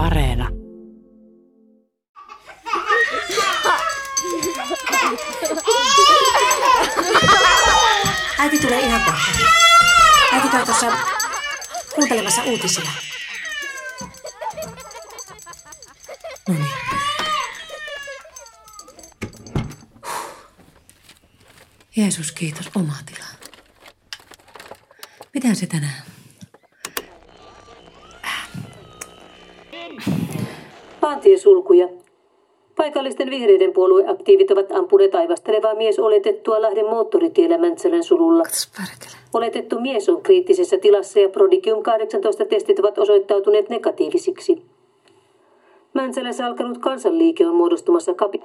Areena. Äiti tulee ihan kohta. Äiti käy tuossa kuuntelemassa uutisia. No niin. Jeesus, kiitos, oma tila. Mitä se tänään? Maantiesulkuja. Paikallisten vihreiden puolueaktiivit ovat ampuneet aivastelevaa mies oletettua Lahden moottoritiellä Mäntsälän sululla. Oletettu mies on kriittisessä tilassa ja Prodigium 18 testit ovat osoittautuneet negatiivisiksi. Mäntsälässä alkanut kansanliike on muodostumassa kapi...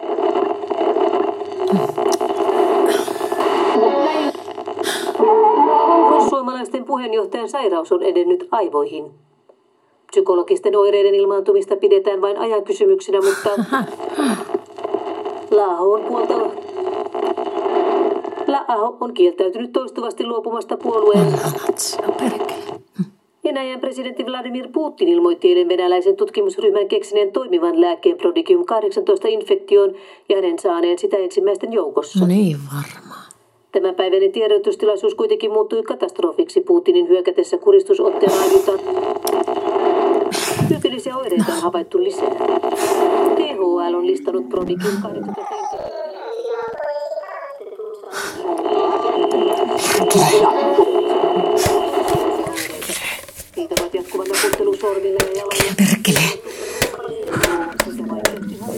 Suomalaisten puheenjohtajan sairaus on edennyt aivoihin. Psykologisten oireiden ilmaantumista pidetään vain ajan kysymyksenä, mutta Laaho on puolta... Laaho on kieltäytynyt toistuvasti luopumasta puolueen... Venäjän presidentti Vladimir Putin ilmoitti eilen venäläisen tutkimusryhmän keksineen toimivan lääkkeen Prodigium 18 infektioon ja hänen saaneen sitä ensimmäisten joukossa. No niin varmaan. Tämänpäiväinen tiedotustilaisuus kuitenkin muuttui katastrofiksi Putinin hyökätessä kuristusotteen aijutaan. Oireita on havaittu lisää. THL on listannut Prodigium 18 Niitä ovat jatkuvan naputtelu sormilla ja jaloilla. Perkele.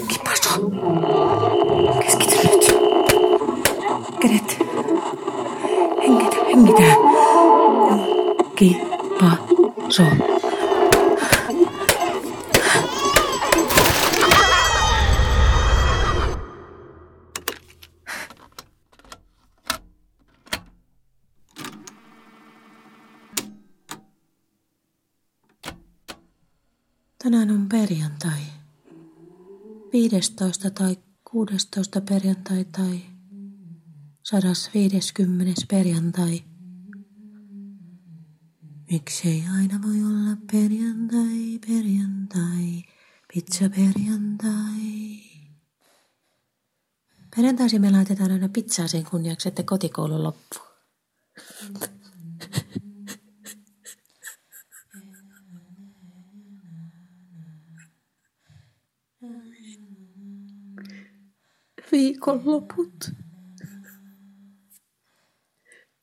Kipaso. Keskity nyt. Kädet. Hengitä, hengitä. Kipaso. Tänään on perjantai. 15 tai 16 perjantai tai 150 perjantai. Miksei aina voi olla perjantai, perjantai, pizza perjantai. Perjantaisin me laitetaan aina pizzaa sen kunniaksi, että kotikoulu loppuu. Viikonloput.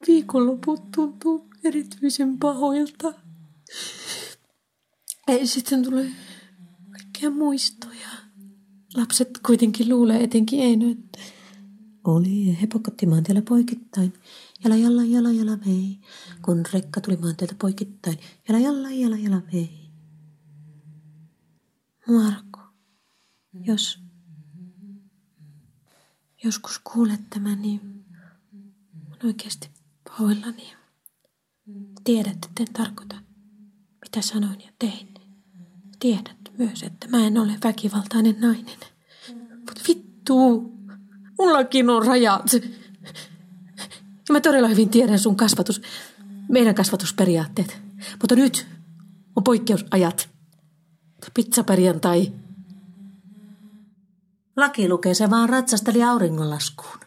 Viikonloput tuntuu erityisen pahoilta. Ei sitten tule kaikkia muistoja. Lapset kuitenkin luulee, etenkin Eino, että oli hepokotti maantiellä poikittain. Jala jalla jala jala vei, kun rekka tuli maantieltä poikittain. Jala jalla jala jala vei. Marko, jos joskus kuulet tämän, niin on oikeasti pahoillani. Tiedät, että en tarkoita, mitä sanoin ja tein. Tiedät myös, että mä en ole väkivaltainen nainen. Mutta vittu, mullakin on rajat. Ja mä todella hyvin tiedän sun kasvatus, meidän kasvatusperiaatteet. Mutta nyt on poikkeusajat. Pizzaperjantai Laki lukee se vaan ratsasteli auringonlaskuun.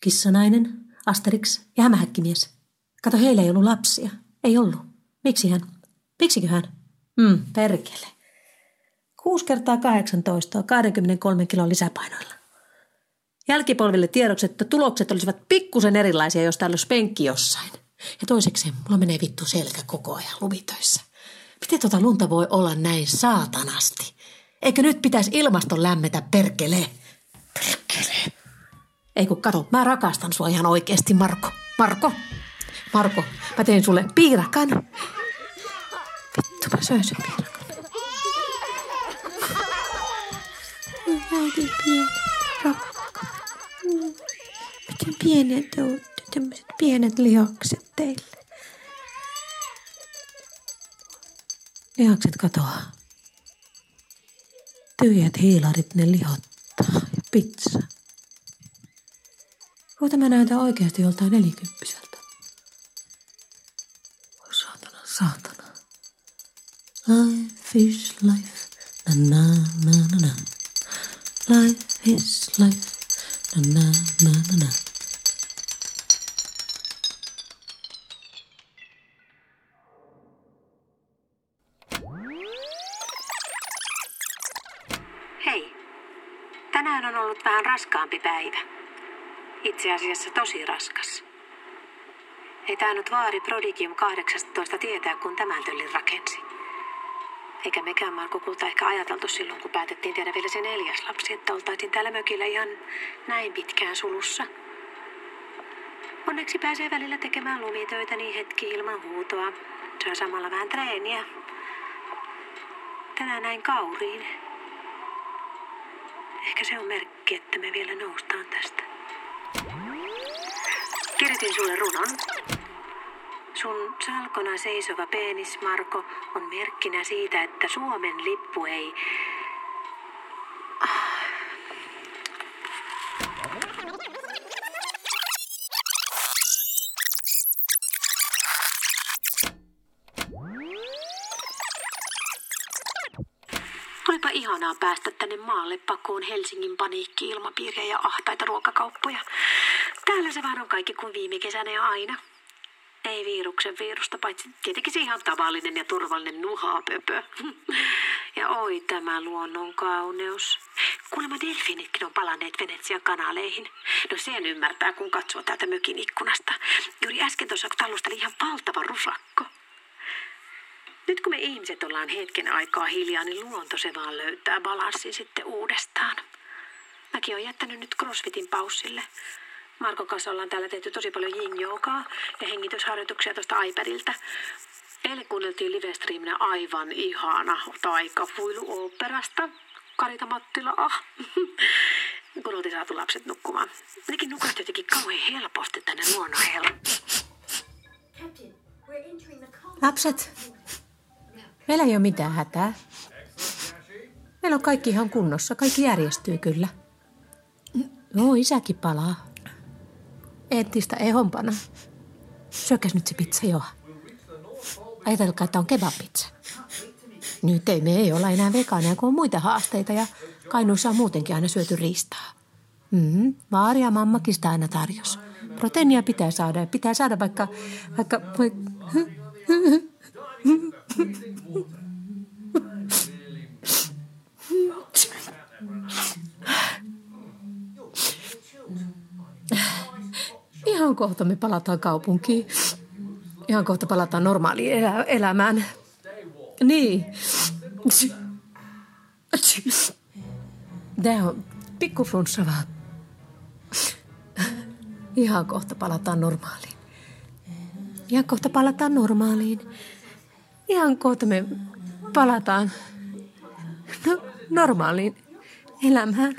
Kissanainen, Asterix ja hämähäkkimies. Kato, heillä ei ollut lapsia. Ei ollut. Miksi hän? Miksikö hän? Hmm, perkele. 6 kertaa 18 on 23 kilon lisäpainoilla. Jälkipolville tiedoksi, että tulokset olisivat pikkusen erilaisia, jos täällä olisi penkki jossain. Ja toiseksi, mulla menee vittu selkä koko ajan lumitöissä. Miten tota lunta voi olla näin saatanasti? Eikö nyt pitäisi ilmaston lämmetä, perkele? Perkele. Ei kun kato, mä rakastan sua ihan oikeasti, Marko. Marko, Marko, mä tein sulle piirakan. Vittu, mä söin sen piirakan. Äiti pieni, rakka. Miten pienet te olette, tämmöiset pienet lihakset teille. Lihakset katoaa. Tyhjät hiilarit ne lihottaa ja pizza. Voi tämä näytä oikeasti joltain nelikymppiseltä. Oi saatana, saatana. Life is life. Na na na na. Life is life. Na na na na na. Tänään on ollut vähän raskaampi päivä. Itse asiassa tosi raskas. Ei tainnut vaari Prodigium 18 tietää, kun tämän töllin rakensi. Eikä mekään Marko Kulta ehkä ajateltu silloin, kun päätettiin tehdä vielä se neljäs lapsi, että oltaisiin täällä mökillä ihan näin pitkään sulussa. Onneksi pääsee välillä tekemään lumitöitä niin hetki ilman huutoa. Saa samalla vähän treeniä. Tänään näin kauriin. Ehkä se on merkki, että me vielä noustaan tästä. Kirjoitin sulle runon. Sun salkona seisova penis, Marko, on merkkinä siitä, että Suomen lippu ei... Olipa ihanaa päästä tänne maalle pakoon Helsingin paniikki-ilmapiiriä ja ahtaita ruokakauppoja. Täällä se vaan on kaikki kuin viime kesänä ja aina. Ei viruksen virusta, paitsi tietenkin se ihan tavallinen ja turvallinen nuhapöpö. Ja oi tämä luonnon kauneus. Kuulemma delfiinitkin on palanneet Venetsian kanaleihin. No sen ymmärtää, kun katsoo täältä mökin ikkunasta. Juuri äsken tuossa tallusteli ihan valtava rusakko. Nyt kun me ihmiset ollaan hetken aikaa hiljaa, niin luonto se vaan löytää balanssin sitten uudestaan. Mäkin olen jättänyt nyt crossfitin paussille. Marko kanssa ollaan täällä tehty tosi paljon yin ja hengitysharjoituksia tuosta iPadilta. Eilen kuunneltiin livestreaminä aivan ihana taikapuilu operasta. Karita Mattila, ah. kun oltiin saatu lapset nukkumaan. Nekin nukahti jotenkin kauhean helposti tänne luonnon Lapset, meillä ei ole mitään hätää. Meillä on kaikki ihan kunnossa. Kaikki järjestyy kyllä. Joo, isäkin palaa. Entistä ehompana. Syökäs nyt se pizza jo. Ajatelkaa, että on kebabpizza. Nyt ei me ei olla enää vegaaneja, kun on muita haasteita ja Kainuussa on muutenkin aina syöty riistaa. Mm, Vaari ja mammakin sitä aina tarjos. Proteiinia pitää saada ja pitää saada vaikka, vaikka, Ihan kohta me palataan kaupunkiin. Ihan kohta palataan normaaliin elä- elämään. Niin. Tämä on pikkuflunssa vaan. Ihan kohta palataan normaaliin. Ihan kohta palataan normaaliin. Ihan kohta me palataan no, normaaliin elämään.